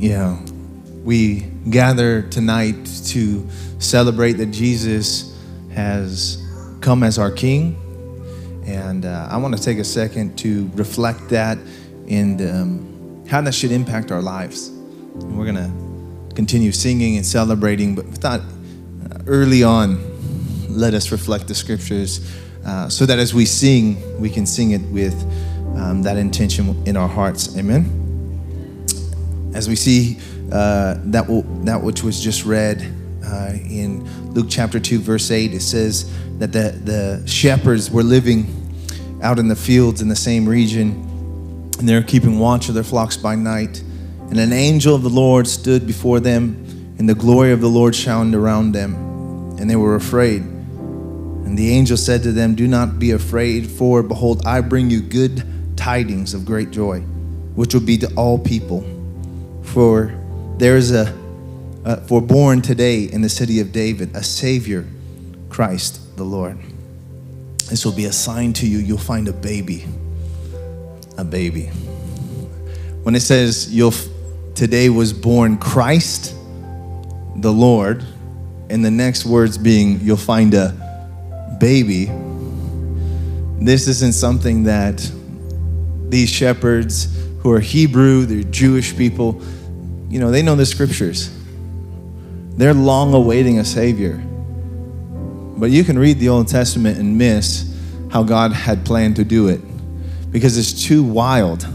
Yeah. We gather tonight to celebrate that Jesus has come as our King. And uh, I want to take a second to reflect that and um, how that should impact our lives. And we're going to continue singing and celebrating, but thought uh, early on, let us reflect the scriptures uh, so that as we sing, we can sing it with um, that intention in our hearts. Amen. As we see uh, that, w- that which was just read uh, in Luke chapter 2, verse 8, it says that the, the shepherds were living out in the fields in the same region, and they're keeping watch of their flocks by night. And an angel of the Lord stood before them, and the glory of the Lord shone around them, and they were afraid. And the angel said to them, Do not be afraid, for behold, I bring you good tidings of great joy, which will be to all people. For there is a, uh, for born today in the city of David a Savior, Christ the Lord. This will be a sign to you. You'll find a baby. A baby. When it says you'll today was born Christ the Lord, and the next words being you'll find a baby, this isn't something that these shepherds who are Hebrew, they're Jewish people, you know, they know the scriptures. They're long awaiting a Savior. But you can read the Old Testament and miss how God had planned to do it because it's too wild.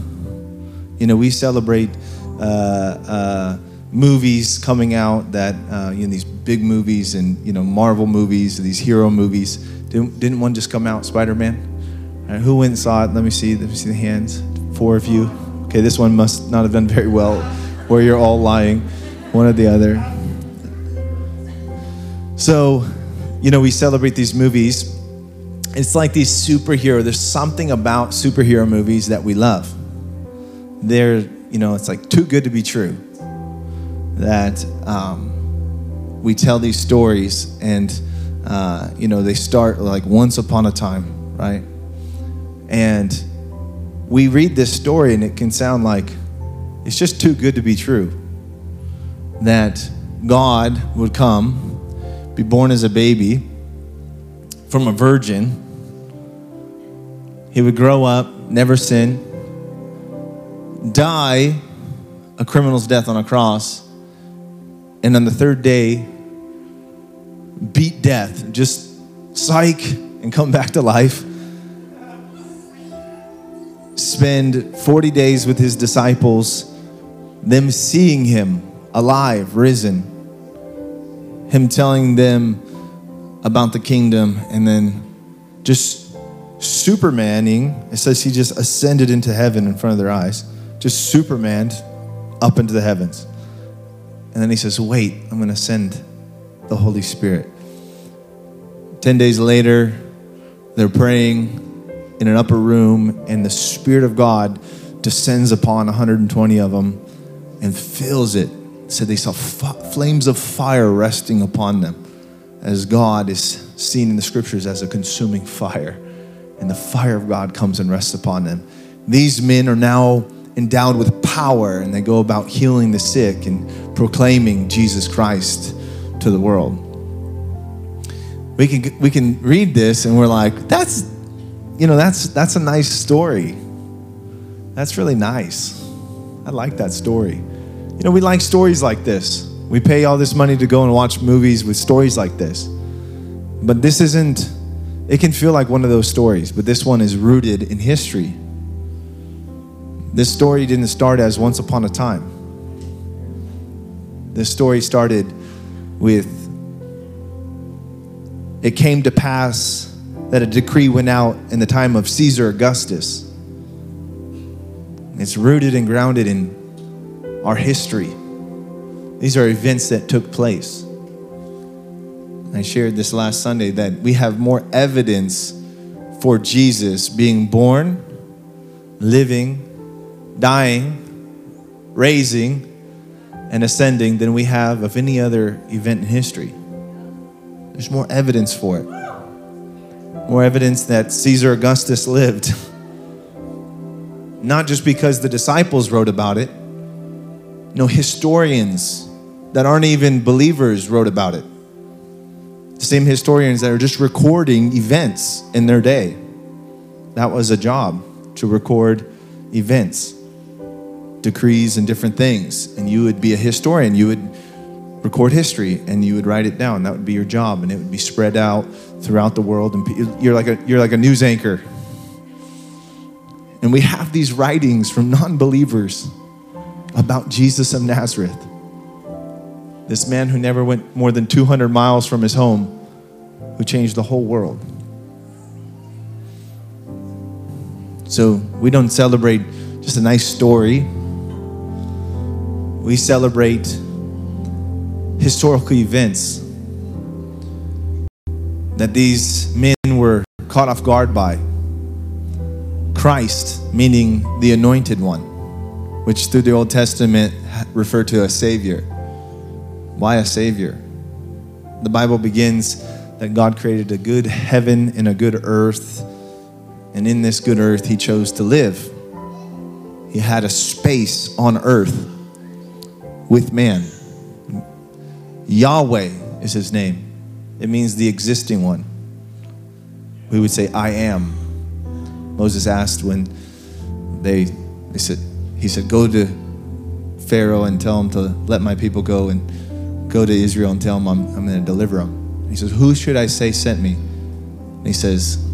You know, we celebrate uh, uh, movies coming out that, uh, you know, these big movies and, you know, Marvel movies, these hero movies. Didn't, didn't one just come out, Spider Man? who went and saw it? Let me see. Let me see the hands. Four of you. Okay, this one must not have done very well, where you're all lying, one or the other. So, you know, we celebrate these movies. It's like these superhero. There's something about superhero movies that we love. They're, you know, it's like too good to be true. That um, we tell these stories, and uh, you know, they start like once upon a time, right? And we read this story, and it can sound like it's just too good to be true. That God would come, be born as a baby from a virgin. He would grow up, never sin, die a criminal's death on a cross, and on the third day, beat death, just psych, and come back to life. Spend 40 days with his disciples, them seeing him alive, risen, him telling them about the kingdom, and then just supermaning. It says he just ascended into heaven in front of their eyes, just supermaned up into the heavens. And then he says, Wait, I'm going to send the Holy Spirit. 10 days later, they're praying in an upper room, and the Spirit of God descends upon 120 of them and fills it. Said they saw f- flames of fire resting upon them, as God is seen in the scriptures as a consuming fire. And the fire of God comes and rests upon them. These men are now endowed with power, and they go about healing the sick and proclaiming Jesus Christ to the world. We can, we can read this and we're like, that's you know, that's that's a nice story. That's really nice. I like that story. You know, we like stories like this. We pay all this money to go and watch movies with stories like this. But this isn't it can feel like one of those stories, but this one is rooted in history. This story didn't start as once upon a time. This story started with it came to pass that a decree went out in the time of Caesar Augustus. It's rooted and grounded in our history. These are events that took place. I shared this last Sunday that we have more evidence for Jesus being born, living, dying, raising, and ascending than we have of any other event in history. There's more evidence for it more evidence that Caesar Augustus lived. Not just because the disciples wrote about it, Know, historians that aren't even believers wrote about it. The same historians that are just recording events in their day. That was a job to record events, decrees, and different things. And you would be a historian. You would record history and you would write it down. That would be your job, and it would be spread out throughout the world. And you're like a you're like a news anchor. And we have these writings from non-believers about Jesus of Nazareth. This man who never went more than 200 miles from his home, who changed the whole world. So we don't celebrate just a nice story. We celebrate historical events that these men were caught off guard by. Christ, meaning the anointed one, which through the Old Testament referred to a Savior. Why a Savior? The Bible begins that God created a good heaven and a good earth, and in this good earth, He chose to live. He had a space on earth with man. Yahweh is his name. It means the existing one. We would say, I am. Moses asked when they, they said, he said, go to Pharaoh and tell him to let my people go and go to Israel and tell him I'm, I'm going to deliver them. He says, who should I say sent me? And he says,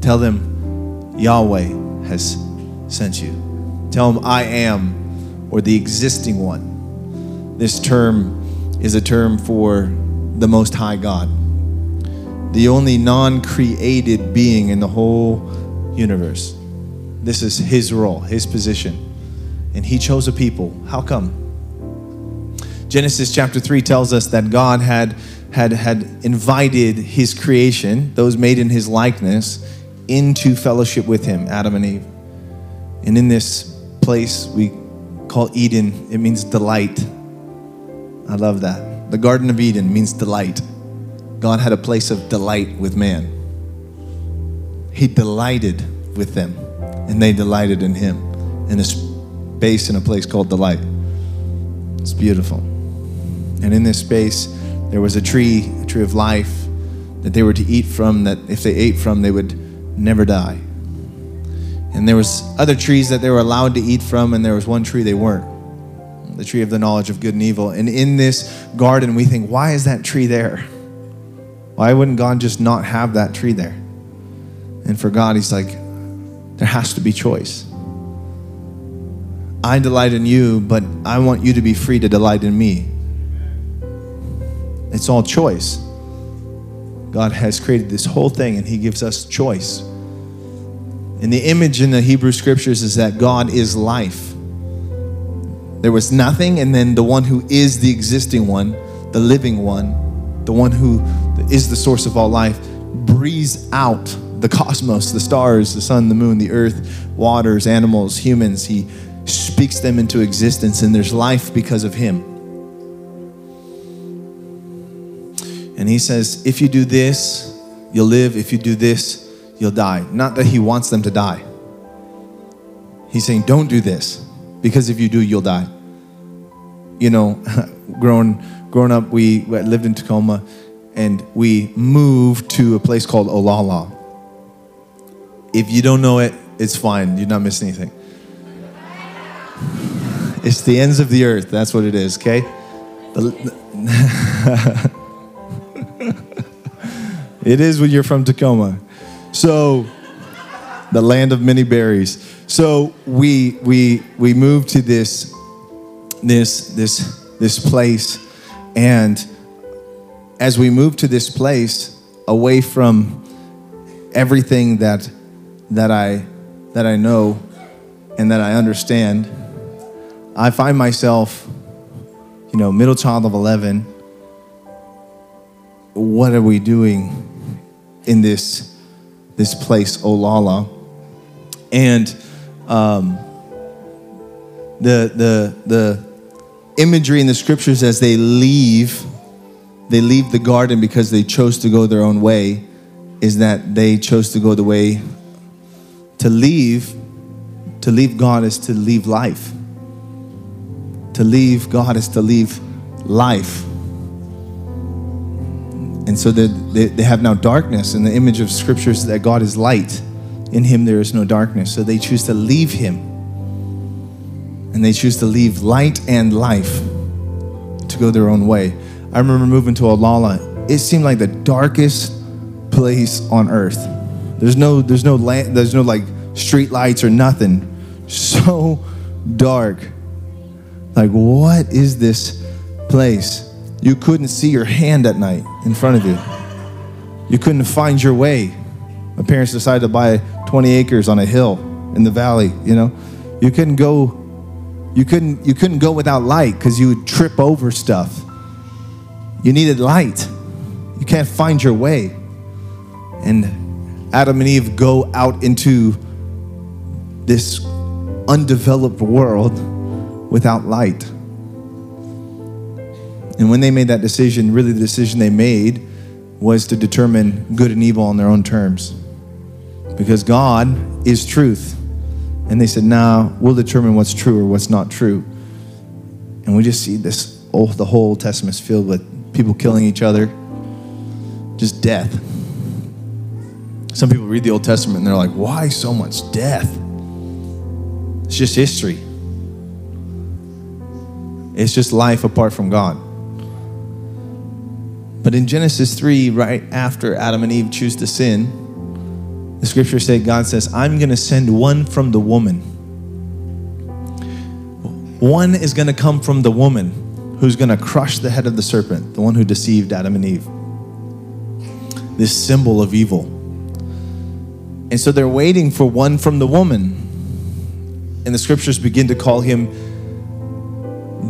tell them Yahweh has sent you. Tell them I am or the existing one. This term is a term for the Most High God, the only non created being in the whole universe. This is His role, His position. And He chose a people. How come? Genesis chapter 3 tells us that God had, had, had invited His creation, those made in His likeness, into fellowship with Him, Adam and Eve. And in this place we call Eden, it means delight I love that. The Garden of Eden means delight. God had a place of delight with man. He delighted with them, and they delighted in him in a space in a place called the Light. It's beautiful. And in this space, there was a tree, a tree of life, that they were to eat from, that if they ate from, they would never die. And there was other trees that they were allowed to eat from, and there was one tree they weren't the tree of the knowledge of good and evil. And in this garden, we think, why is that tree there? Why wouldn't God just not have that tree there? And for God, He's like, there has to be choice. I delight in you, but I want you to be free to delight in me. It's all choice. God has created this whole thing and He gives us choice. And the image in the Hebrew scriptures is that God is life. There was nothing, and then the one who is the existing one, the living one, the one who is the source of all life, breathes out the cosmos, the stars, the sun, the moon, the earth, waters, animals, humans. He speaks them into existence, and there's life because of him. And he says, If you do this, you'll live. If you do this, you'll die. Not that he wants them to die. He's saying, Don't do this, because if you do, you'll die you know, growing growing up, we lived in Tacoma, and we moved to a place called Olalla. If you don't know it, it's fine. You're not missing anything. It's the ends of the earth. That's what it is. Okay. it is when you're from Tacoma. So, the land of many berries. So we we we moved to this this this this place and as we move to this place away from everything that that I that I know and that I understand I find myself you know middle child of 11 what are we doing in this this place Olalla and um, the the the imagery in the scriptures as they leave, they leave the garden because they chose to go their own way, is that they chose to go the way to leave. To leave God is to leave life. To leave God is to leave life. And so they, they, have now darkness, and the image of Scripture is that God is light. In Him there is no darkness. So they choose to leave Him. And they choose to leave light and life to go their own way. I remember moving to Olalla. It seemed like the darkest place on earth. There's no, there's no land, there's no like street lights or nothing. So dark. Like, what is this place? You couldn't see your hand at night in front of you. You couldn't find your way. My parents decided to buy 20 acres on a hill in the valley, you know. You couldn't go you couldn't you couldn't go without light cuz you would trip over stuff. You needed light. You can't find your way. And Adam and Eve go out into this undeveloped world without light. And when they made that decision, really the decision they made was to determine good and evil on their own terms. Because God is truth. And they said, nah, we'll determine what's true or what's not true. And we just see this, oh, the whole Old Testament is filled with people killing each other, just death. Some people read the Old Testament and they're like, why so much death? It's just history. It's just life apart from God. But in Genesis 3, right after Adam and Eve choose to sin, the scripture said, God says, I'm going to send one from the woman. One is going to come from the woman who's going to crush the head of the serpent, the one who deceived Adam and Eve. This symbol of evil. And so they're waiting for one from the woman. And the scriptures begin to call him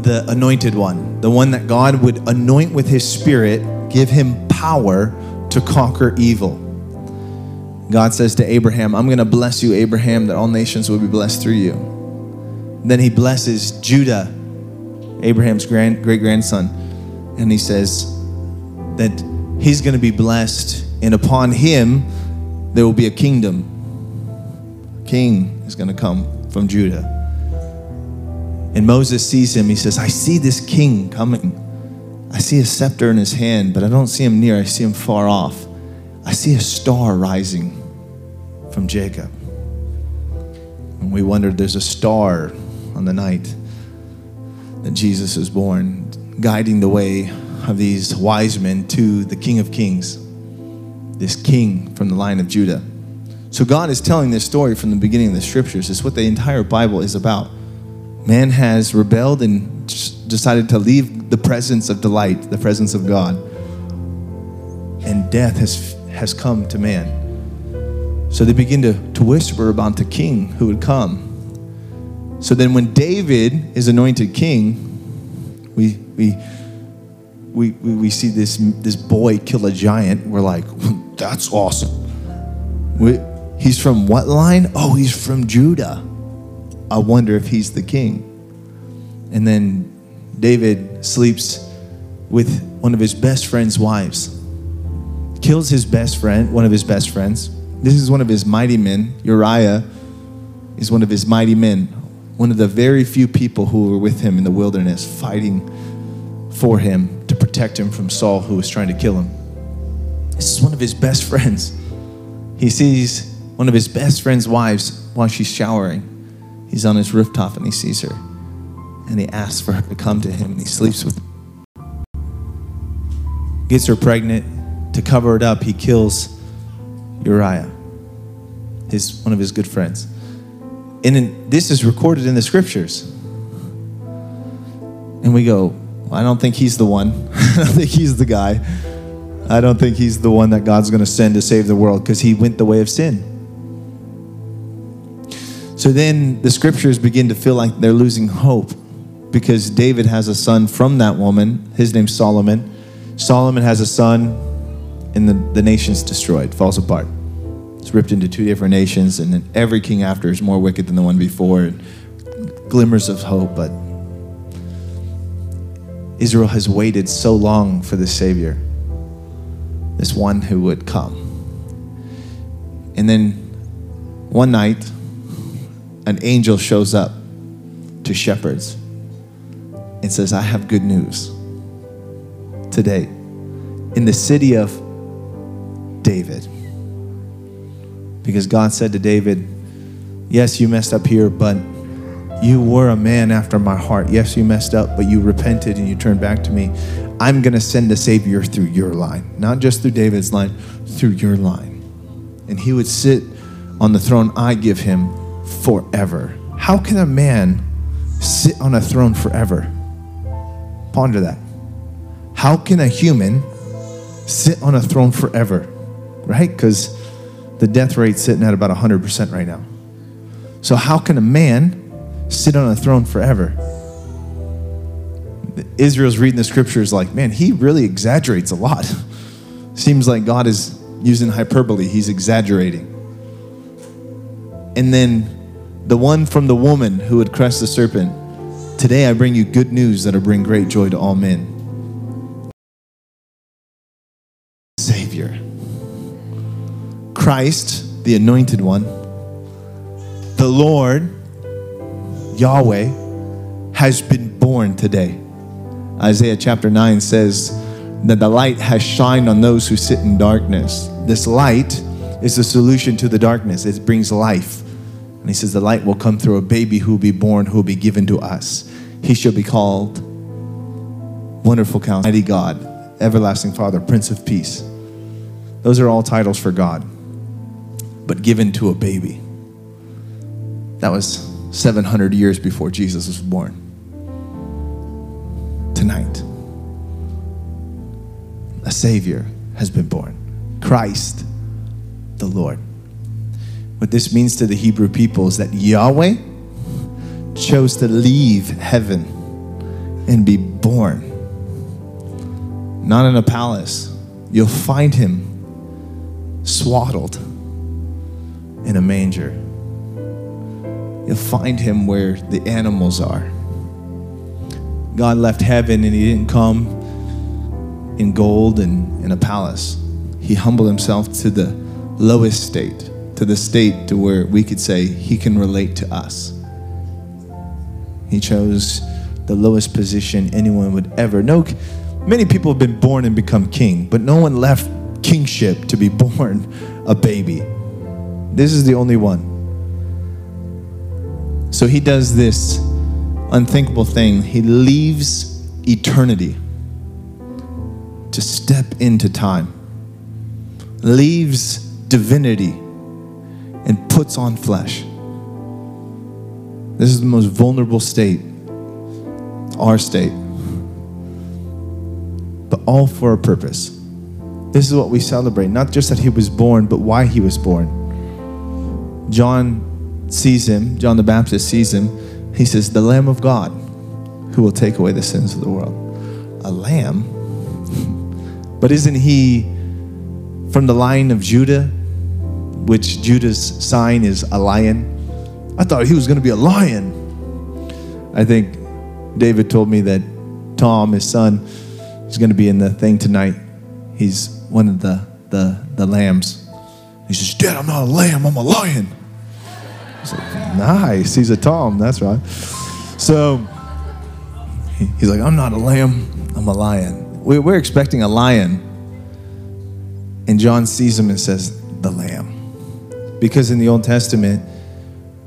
the anointed one, the one that God would anoint with his spirit, give him power to conquer evil. God says to Abraham, I'm going to bless you, Abraham, that all nations will be blessed through you. Then he blesses Judah, Abraham's grand, great grandson, and he says that he's going to be blessed, and upon him there will be a kingdom. A King is going to come from Judah. And Moses sees him. He says, I see this king coming. I see a scepter in his hand, but I don't see him near. I see him far off. I see a star rising from Jacob. And we wondered there's a star on the night that Jesus was born, guiding the way of these wise men to the King of Kings, this king from the line of Judah. So God is telling this story from the beginning of the scriptures. It's what the entire Bible is about. Man has rebelled and decided to leave the presence of delight, the presence of God. And death has, has come to man. So they begin to, to whisper about the king who would come. So then when David is anointed king, we, we, we, we, we see this, this boy kill a giant. We're like, that's awesome. We, he's from what line? Oh, he's from Judah. I wonder if he's the king. And then David sleeps with one of his best friend's wives, kills his best friend, one of his best friends. This is one of his mighty men. Uriah is one of his mighty men, one of the very few people who were with him in the wilderness fighting for him to protect him from Saul, who was trying to kill him. This is one of his best friends. He sees one of his best friend's wives while she's showering He's on his rooftop and he sees her. And he asks for her to come to him and he sleeps with her. Gets her pregnant. To cover it up, he kills Uriah, his, one of his good friends. And in, this is recorded in the scriptures. And we go, I don't think he's the one. I don't think he's the guy. I don't think he's the one that God's going to send to save the world because he went the way of sin. So then the scriptures begin to feel like they're losing hope because David has a son from that woman. His name's Solomon. Solomon has a son, and the, the nation's destroyed, falls apart. It's ripped into two different nations, and then every king after is more wicked than the one before. Glimmers of hope, but Israel has waited so long for the Savior, this one who would come. And then one night, an angel shows up to shepherds. and says, I have good news today in the city of David. Because God said to David, Yes, you messed up here, but you were a man after my heart. Yes, you messed up, but you repented and you turned back to me. I'm going to send a Savior through your line, not just through David's line, through your line. And he would sit on the throne I give him forever. How can a man sit on a throne forever? Ponder that. How can a human sit on a throne forever? Right? Because the death rate's sitting at about 100% right now. So, how can a man sit on a throne forever? Israel's reading the scriptures like, man, he really exaggerates a lot. Seems like God is using hyperbole, he's exaggerating. And then the one from the woman who had crushed the serpent, today I bring you good news that'll bring great joy to all men. Savior. Christ, the anointed one, the Lord, Yahweh, has been born today. Isaiah chapter 9 says that the light has shined on those who sit in darkness. This light is the solution to the darkness, it brings life. And he says, The light will come through a baby who will be born, who will be given to us. He shall be called Wonderful Counselor, Mighty God, Everlasting Father, Prince of Peace. Those are all titles for God, but given to a baby. That was 700 years before Jesus was born. Tonight, a Savior has been born Christ the Lord. What this means to the Hebrew people is that Yahweh chose to leave heaven and be born. Not in a palace. You'll find him swaddled in a manger. You'll find him where the animals are. God left heaven and he didn't come in gold and in a palace. He humbled himself to the lowest state, to the state to where we could say he can relate to us. He chose the lowest position anyone would ever. No, many people have been born and become king, but no one left kingship to be born a baby. This is the only one. So he does this unthinkable thing. He leaves eternity to step into time, leaves divinity, and puts on flesh. This is the most vulnerable state, our state, but all for a purpose. This is what we celebrate, not just that he was born, but why he was born. John sees him, John the Baptist sees him. He says, The Lamb of God who will take away the sins of the world. A lamb? but isn't he from the line of Judah, which Judah's sign is a lion? I thought he was going to be a lion. I think David told me that Tom, his son, is going to be in the thing tonight. He's one of the, the, the lambs. He says, Dad, I'm not a lamb, I'm a lion. Nice. He's a Tom, that's right. So he's like, I'm not a lamb, I'm a lion. We're expecting a lion. And John sees him and says, The lamb. Because in the Old Testament,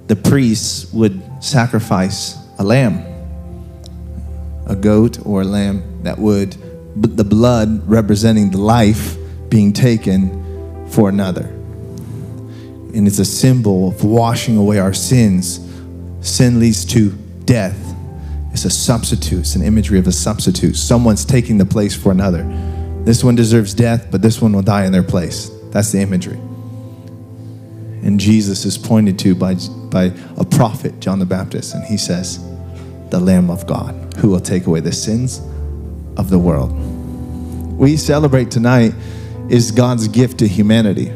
the priests would sacrifice a lamb, a goat or a lamb that would, the blood representing the life being taken for another. And it's a symbol of washing away our sins. Sin leads to death. It's a substitute, it's an imagery of a substitute. Someone's taking the place for another. This one deserves death, but this one will die in their place. That's the imagery. And Jesus is pointed to by, by a prophet, John the Baptist, and he says, The Lamb of God who will take away the sins of the world. We celebrate tonight is God's gift to humanity.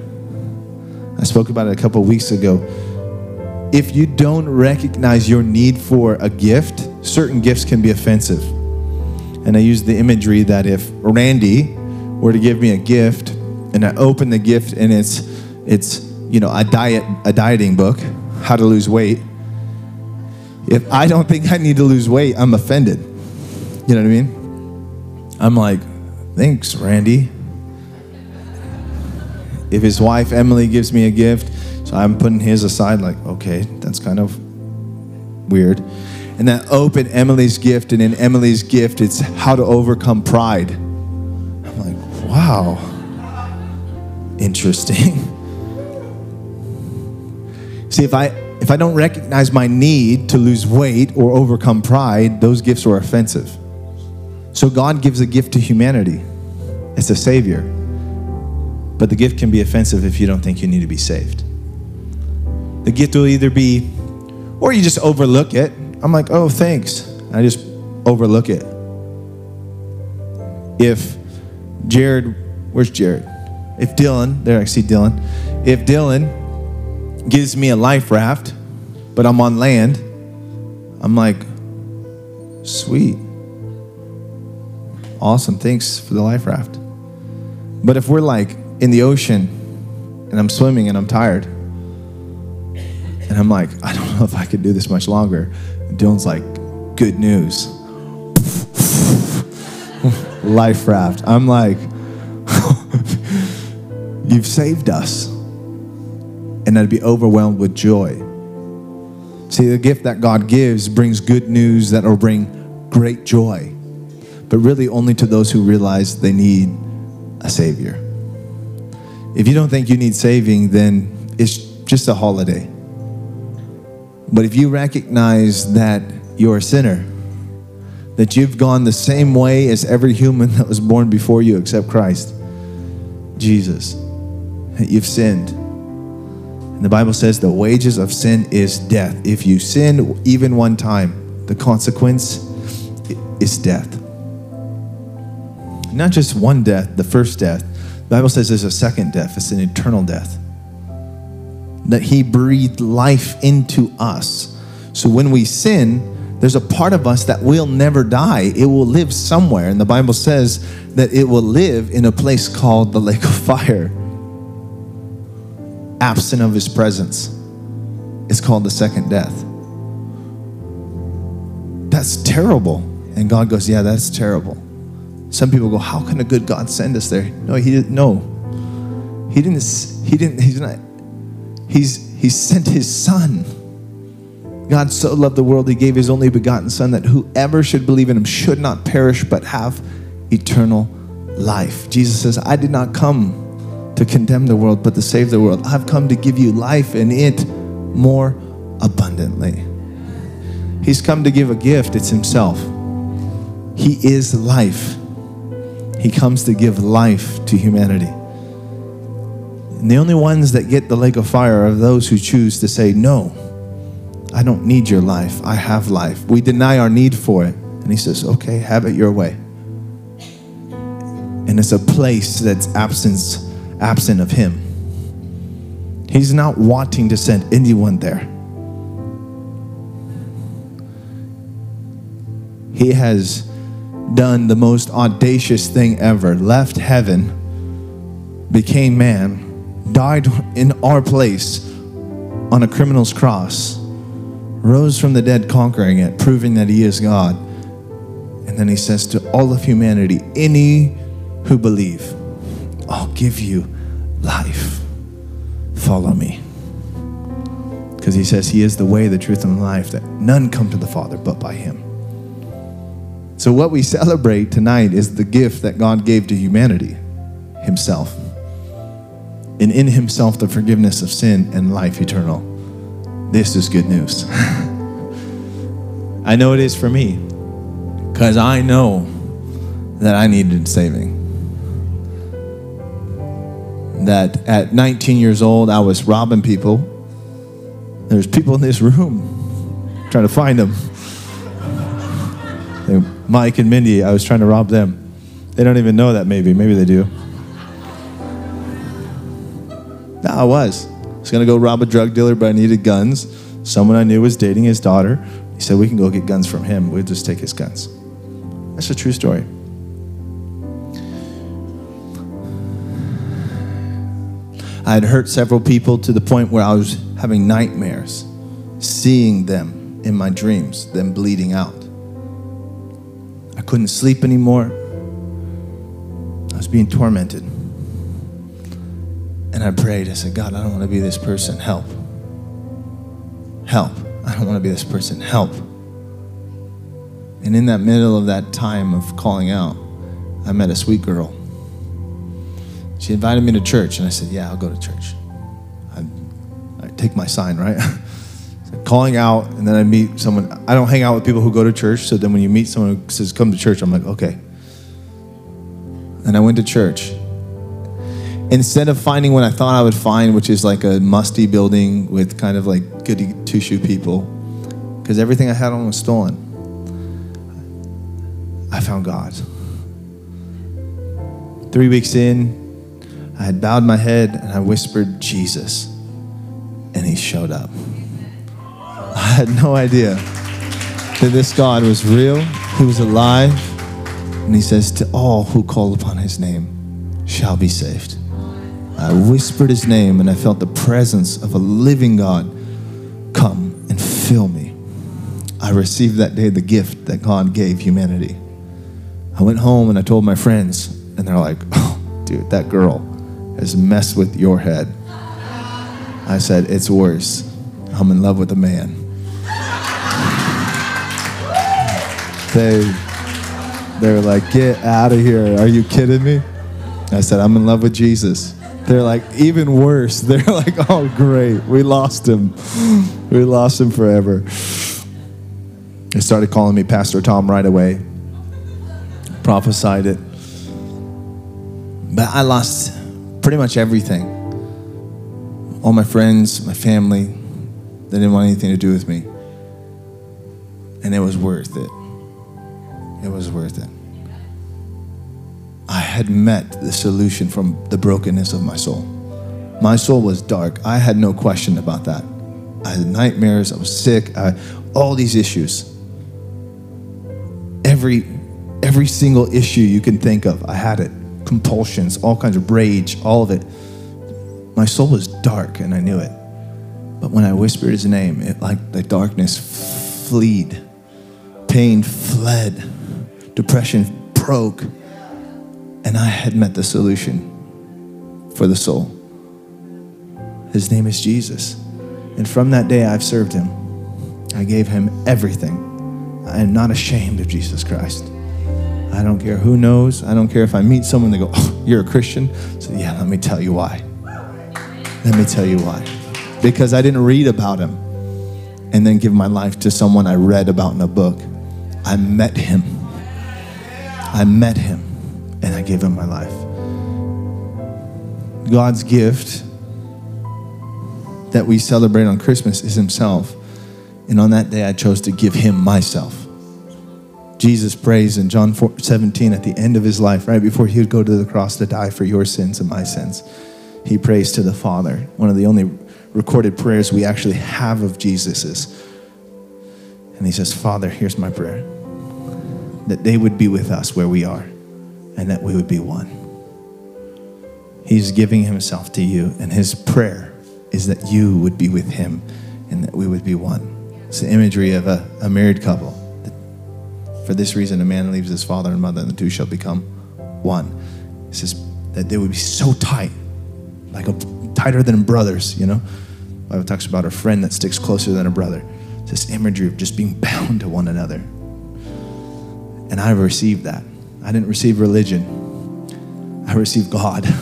I spoke about it a couple weeks ago. If you don't recognize your need for a gift, certain gifts can be offensive. And I use the imagery that if Randy were to give me a gift and I open the gift and it's it's you know, a diet, a dieting book, how to lose weight. If I don't think I need to lose weight, I'm offended. You know what I mean? I'm like, thanks, Randy. If his wife Emily gives me a gift, so I'm putting his aside, like, okay, that's kind of weird. And then open Emily's gift, and in Emily's gift, it's how to overcome pride. I'm like, wow, interesting. See, if I if I don't recognize my need to lose weight or overcome pride, those gifts are offensive. So God gives a gift to humanity. It's a savior. But the gift can be offensive if you don't think you need to be saved. The gift will either be, or you just overlook it. I'm like, oh, thanks. I just overlook it. If Jared, where's Jared? If Dylan, there I see Dylan. If Dylan gives me a life raft, but I'm on land, I'm like, sweet. Awesome. Thanks for the life raft. But if we're like in the ocean and I'm swimming and I'm tired, and I'm like, I don't know if I could do this much longer. And Dylan's like, good news. life raft. I'm like, you've saved us. And I'd be overwhelmed with joy. See, the gift that God gives brings good news that will bring great joy, but really only to those who realize they need a Savior. If you don't think you need saving, then it's just a holiday. But if you recognize that you're a sinner, that you've gone the same way as every human that was born before you except Christ, Jesus, that you've sinned. And the Bible says the wages of sin is death. If you sin even one time, the consequence is death. Not just one death, the first death. The Bible says there's a second death, it's an eternal death. That He breathed life into us. So when we sin, there's a part of us that will never die. It will live somewhere. And the Bible says that it will live in a place called the lake of fire, absent of His presence. It's called the second death. That's terrible. And God goes, Yeah, that's terrible. Some people go, "How can a good God send us there?" No, he didn't. No, he didn't. He didn't. He's not. He's he sent his son. God so loved the world, he gave his only begotten son that whoever should believe in him should not perish but have eternal life. Jesus says, "I did not come to condemn the world, but to save the world. I've come to give you life and it more abundantly." He's come to give a gift. It's himself. He is life. He comes to give life to humanity. And the only ones that get the lake of fire are those who choose to say, No, I don't need your life. I have life. We deny our need for it. And he says, Okay, have it your way. And it's a place that's absence, absent of him. He's not wanting to send anyone there. He has done the most audacious thing ever left heaven, became man, died in our place on a criminal's cross, rose from the dead, conquering it, proving that he is God. And then he says to all of humanity, any who believe, I'll give you life. Follow me. Because he says he is the way, the truth, and the life, that none come to the Father but by him. So, what we celebrate tonight is the gift that God gave to humanity Himself. And in Himself, the forgiveness of sin and life eternal. This is good news. I know it is for me because I know that I needed saving. That at 19 years old, I was robbing people. There's people in this room trying to find them. Mike and Mindy, I was trying to rob them. They don't even know that, maybe. Maybe they do. No, I was. I was going to go rob a drug dealer, but I needed guns. Someone I knew was dating his daughter. He said, We can go get guns from him. We'll just take his guns. That's a true story. I had hurt several people to the point where I was having nightmares, seeing them in my dreams, them bleeding out I couldn't sleep anymore. I was being tormented. And I prayed. I said, God, I don't want to be this person. Help. Help. I don't want to be this person. Help. And in that middle of that time of calling out, I met a sweet girl. She invited me to church, and I said, Yeah, I'll go to church. I, I take my sign, right? calling out, and then I meet someone. I don't hang out with people who go to church, so then when you meet someone who says, Come to church, I'm like, Okay. And I went to church. Instead of finding what I thought I would find, which is like a musty building with kind of like goody two shoe people, because everything I had on was stolen, I found God. Three weeks in, I had bowed my head and I whispered, Jesus. And he showed up. I had no idea that this God was real, he was alive. And he says, To all who call upon his name shall be saved. I whispered his name and I felt the presence of a living God come and fill me. I received that day the gift that God gave humanity. I went home and I told my friends, and they're like, Oh, dude, that girl has messed with your head. I said, It's worse. I'm in love with a man. They, they were like, Get out of here. Are you kidding me? I said, I'm in love with Jesus. They're like, even worse. They're like, oh, great. We lost him. We lost him forever. They started calling me Pastor Tom right away. Prophesied it. But I lost pretty much everything. All my friends, my family, they didn't want anything to do with me. And it was worth it. It was worth it. I had met the solution from the brokenness of my soul. My soul was dark. I had no question about that. I had nightmares. I was sick. I, all these issues. Every every single issue you can think of, I had it. Compulsions, all kinds of rage, all of it. My soul was dark, and I knew it. But when I whispered His name, it like the darkness fled, pain fled, depression broke and I had met the solution for the soul. His name is Jesus. And from that day, I've served him. I gave him everything. I am not ashamed of Jesus Christ. I don't care who knows. I don't care if I meet someone, they go, Oh, you're a Christian? So, yeah, let me tell you why. Let me tell you why. Because I didn't read about him and then give my life to someone I read about in a book. I met him. I met him and I gave him my life. God's gift that we celebrate on Christmas is himself. And on that day, I chose to give him myself. Jesus prays in John 4, 17 at the end of his life, right before he would go to the cross to die for your sins and my sins. He prays to the Father. One of the only recorded prayers we actually have of Jesus is, and he says, Father, here's my prayer that they would be with us where we are and that we would be one. He's giving himself to you, and his prayer is that you would be with him and that we would be one. It's the imagery of a, a married couple. For this reason, a man leaves his father and mother, and the two shall become one. It says that they would be so tight, like a, tighter than brothers, you know? The Bible talks about a friend that sticks closer than a brother. It's this imagery of just being bound to one another. And I received that. I didn't receive religion, I received God.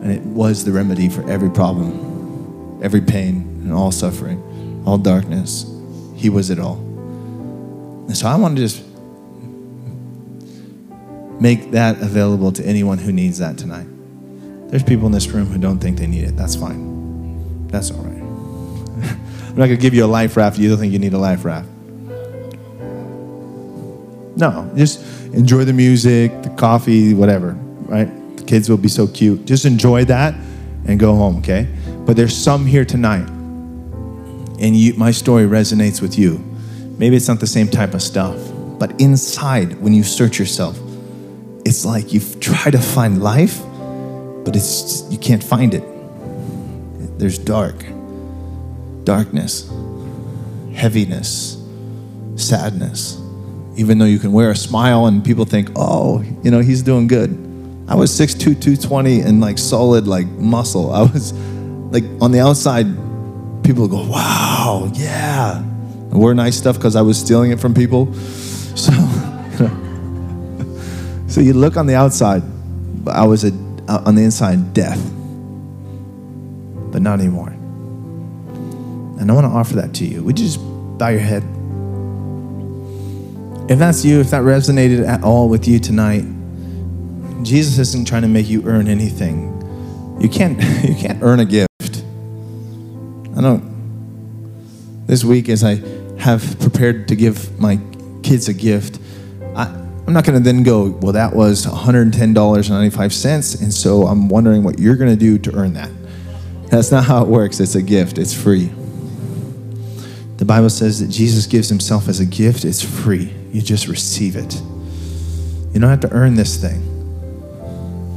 And it was the remedy for every problem, every pain, and all suffering, all darkness. He was it all. And so I want to just make that available to anyone who needs that tonight. There's people in this room who don't think they need it. That's fine. That's all right. I'm not going to give you a life raft. You don't think you need a life raft. No, just enjoy the music, the coffee, whatever, right? The kids will be so cute. Just enjoy that and go home, okay? But there's some here tonight, and you, my story resonates with you. Maybe it's not the same type of stuff, but inside, when you search yourself, it's like you try to find life, but it's just, you can't find it. There's dark, darkness, heaviness, sadness even though you can wear a smile and people think, oh, you know, he's doing good. I was 6'2, 220 and like solid, like muscle. I was like on the outside, people go, wow, yeah. I wore nice stuff because I was stealing it from people. So, so you look on the outside, but I was a, on the inside, death. But not anymore. And I want to offer that to you. Would you just bow your head? If that's you, if that resonated at all with you tonight, Jesus isn't trying to make you earn anything. You can't you can't earn a gift. I don't this week as I have prepared to give my kids a gift, I, I'm not going to then go, well, that was $110.95, and so I'm wondering what you're going to do to earn that. That's not how it works. It's a gift, it's free. The Bible says that Jesus gives himself as a gift, it's free. You just receive it. You don't have to earn this thing.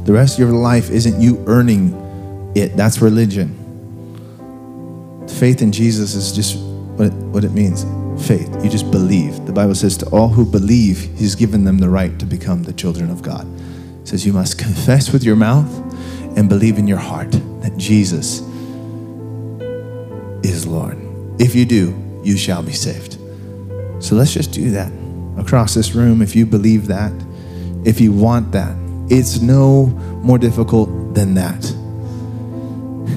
The rest of your life isn't you earning it, that's religion. Faith in Jesus is just what it, what it means faith. You just believe. The Bible says, to all who believe, He's given them the right to become the children of God. It says, you must confess with your mouth and believe in your heart that Jesus is Lord. If you do, you shall be saved. So let's just do that across this room. If you believe that, if you want that, it's no more difficult than that.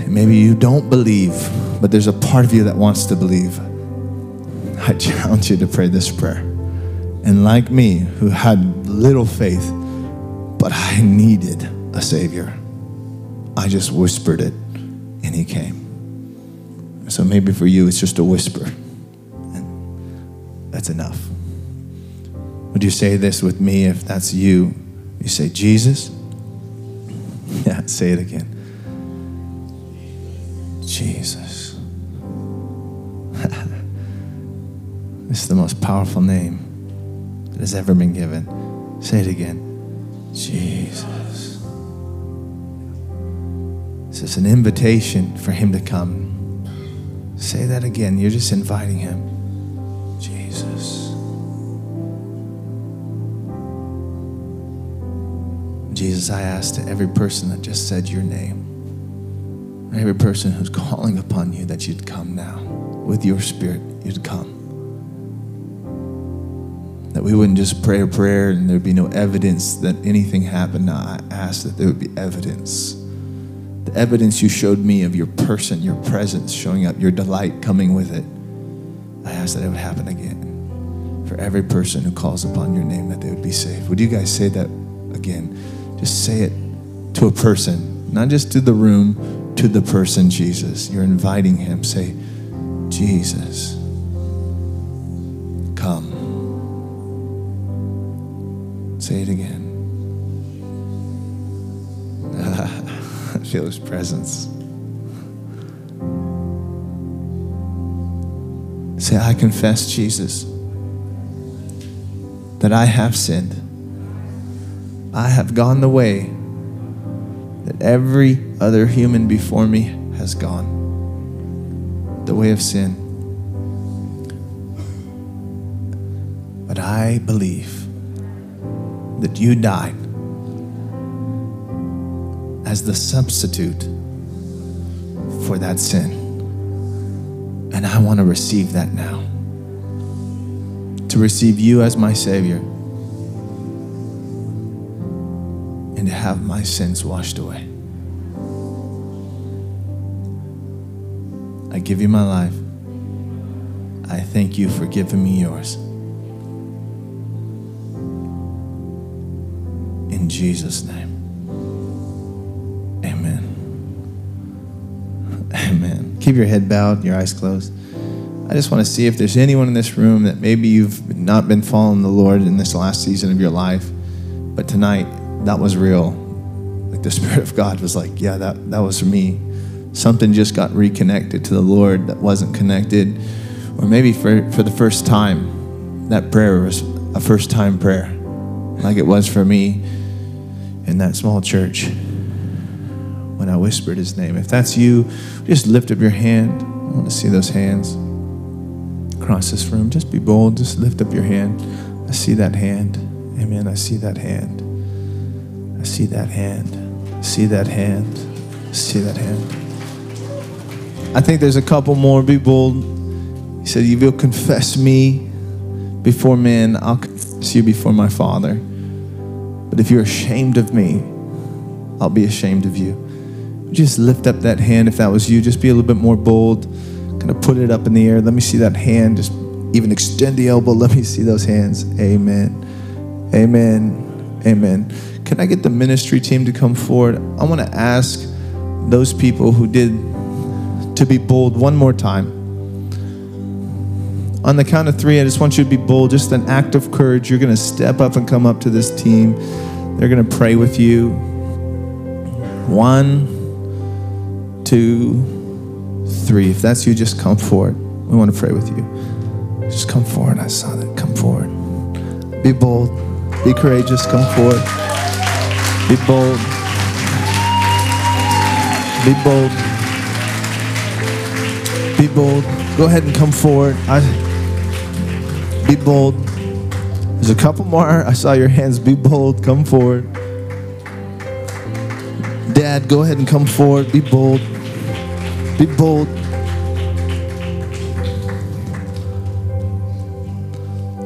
Maybe you don't believe, but there's a part of you that wants to believe. I challenge you to pray this prayer. And like me, who had little faith, but I needed a Savior, I just whispered it and He came. So maybe for you, it's just a whisper. And that's enough. Would you say this with me if that's you? You say, Jesus? Yeah, say it again. Jesus. This is the most powerful name that has ever been given. Say it again. Jesus. This is an invitation for him to come. Say that again. You're just inviting him. Jesus. Jesus, I ask to every person that just said your name, every person who's calling upon you, that you'd come now with your spirit, you'd come. That we wouldn't just pray a prayer and there'd be no evidence that anything happened. No, I ask that there would be evidence. The evidence you showed me of your person, your presence showing up, your delight coming with it. I ask that it would happen again for every person who calls upon your name, that they would be saved. Would you guys say that again? Just say it to a person, not just to the room, to the person, Jesus. You're inviting him. Say, Jesus, Say it again. I feel his presence. Say, I confess, Jesus, that I have sinned. I have gone the way that every other human before me has gone the way of sin. But I believe that you died as the substitute for that sin. And I want to receive that now. To receive you as my Savior and to have my sins washed away. I give you my life. I thank you for giving me yours. Jesus' name. Amen. Amen. Keep your head bowed, your eyes closed. I just want to see if there's anyone in this room that maybe you've not been following the Lord in this last season of your life, but tonight that was real. Like the Spirit of God was like, yeah, that, that was for me. Something just got reconnected to the Lord that wasn't connected. Or maybe for, for the first time, that prayer was a first time prayer, like it was for me in that small church when I whispered his name. If that's you, just lift up your hand. I want to see those hands across this room. Just be bold. Just lift up your hand. I see that hand. Amen. I see that hand. I see that hand. I see that hand. I see that hand. I think there's a couple more. Be bold. He said, You will confess me before men, I'll confess you before my Father. But if you're ashamed of me, I'll be ashamed of you. Just lift up that hand if that was you. Just be a little bit more bold. Kind of put it up in the air. Let me see that hand. Just even extend the elbow. Let me see those hands. Amen. Amen. Amen. Can I get the ministry team to come forward? I want to ask those people who did to be bold one more time. On the count of three, I just want you to be bold, just an act of courage. You're going to step up and come up to this team. They're going to pray with you. One, two, three. If that's you, just come forward. We want to pray with you. Just come forward. I saw that. Come forward. Be bold. Be courageous. Come forward. Be bold. Be bold. Be bold. Go ahead and come forward. I, be bold. There's a couple more. I saw your hands. Be bold. Come forward. Dad, go ahead and come forward. Be bold. Be bold.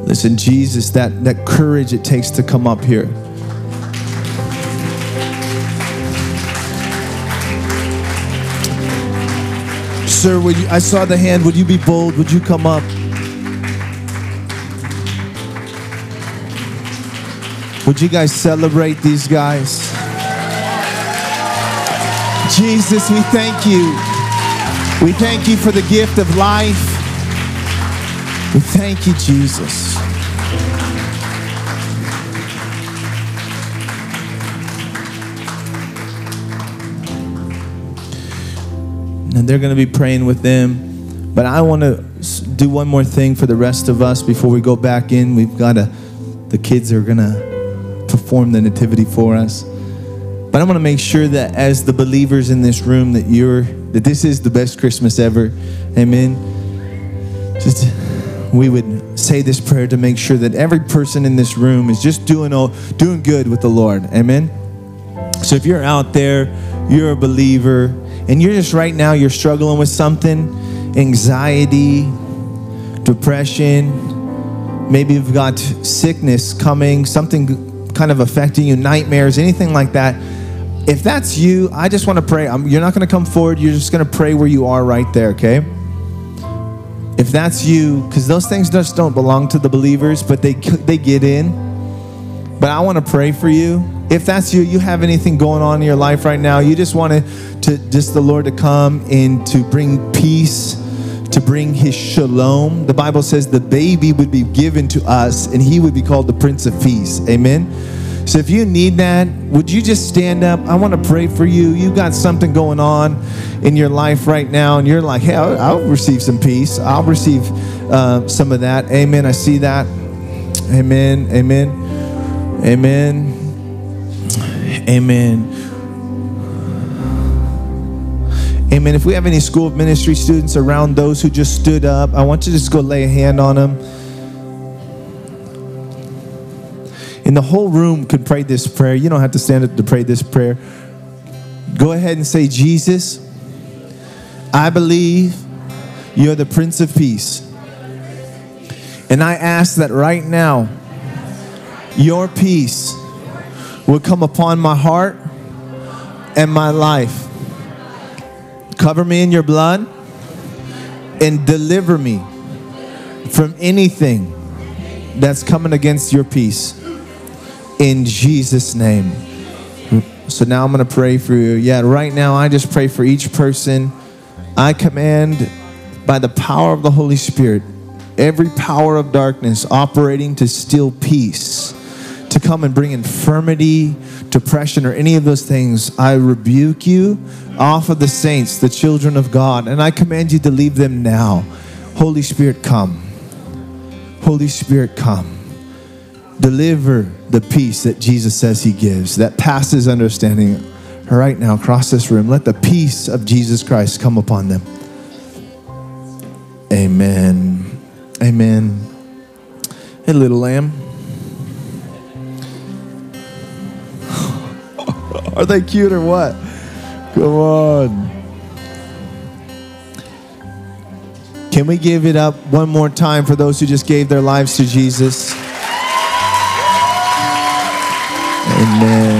Listen, Jesus, that, that courage it takes to come up here. Sir, would you, I saw the hand. Would you be bold? Would you come up? Would you guys celebrate these guys? Jesus, we thank you. We thank you for the gift of life. We thank you, Jesus. And they're going to be praying with them. But I want to do one more thing for the rest of us before we go back in. We've got to, the kids are going to perform the nativity for us. But I want to make sure that as the believers in this room that you're that this is the best Christmas ever. Amen. Just we would say this prayer to make sure that every person in this room is just doing all, doing good with the Lord. Amen. So if you're out there, you're a believer, and you're just right now you're struggling with something, anxiety, depression, maybe you've got sickness coming, something kind of affecting you, nightmares, anything like that if that's you, I just want to pray. I'm, you're not going to come forward. You're just going to pray where you are right there, okay? If that's you, because those things just don't belong to the believers, but they they get in. But I want to pray for you. If that's you, you have anything going on in your life right now, you just want to, to just the Lord to come and to bring peace, to bring His shalom. The Bible says the baby would be given to us, and He would be called the Prince of Peace. Amen. So if you need that, would you just stand up? I want to pray for you. You've got something going on in your life right now, and you're like, hey, I'll, I'll receive some peace. I'll receive uh, some of that. Amen. I see that. Amen. Amen. Amen. Amen. Amen. If we have any School of Ministry students around those who just stood up, I want you to just go lay a hand on them. And the whole room could pray this prayer. You don't have to stand up to pray this prayer. Go ahead and say, Jesus, I believe you're the Prince of Peace. And I ask that right now, your peace will come upon my heart and my life. Cover me in your blood and deliver me from anything that's coming against your peace in Jesus' name. So now I'm going to pray for you. Yeah, right now I just pray for each person. I command by the power of the Holy Spirit every power of darkness operating to steal peace, to come and bring infirmity, depression, or any of those things. I rebuke you off of the saints, the children of God, and I command you to leave them now. Holy Spirit, come. Holy Spirit, come deliver the peace that Jesus says he gives that passes understanding. Right now, across this room, let the peace of Jesus Christ come upon them. Amen. Amen. Hey, little lamb. Are they cute or what? Come on. Can we give it up one more time for those who just gave their lives to Jesus? Amen.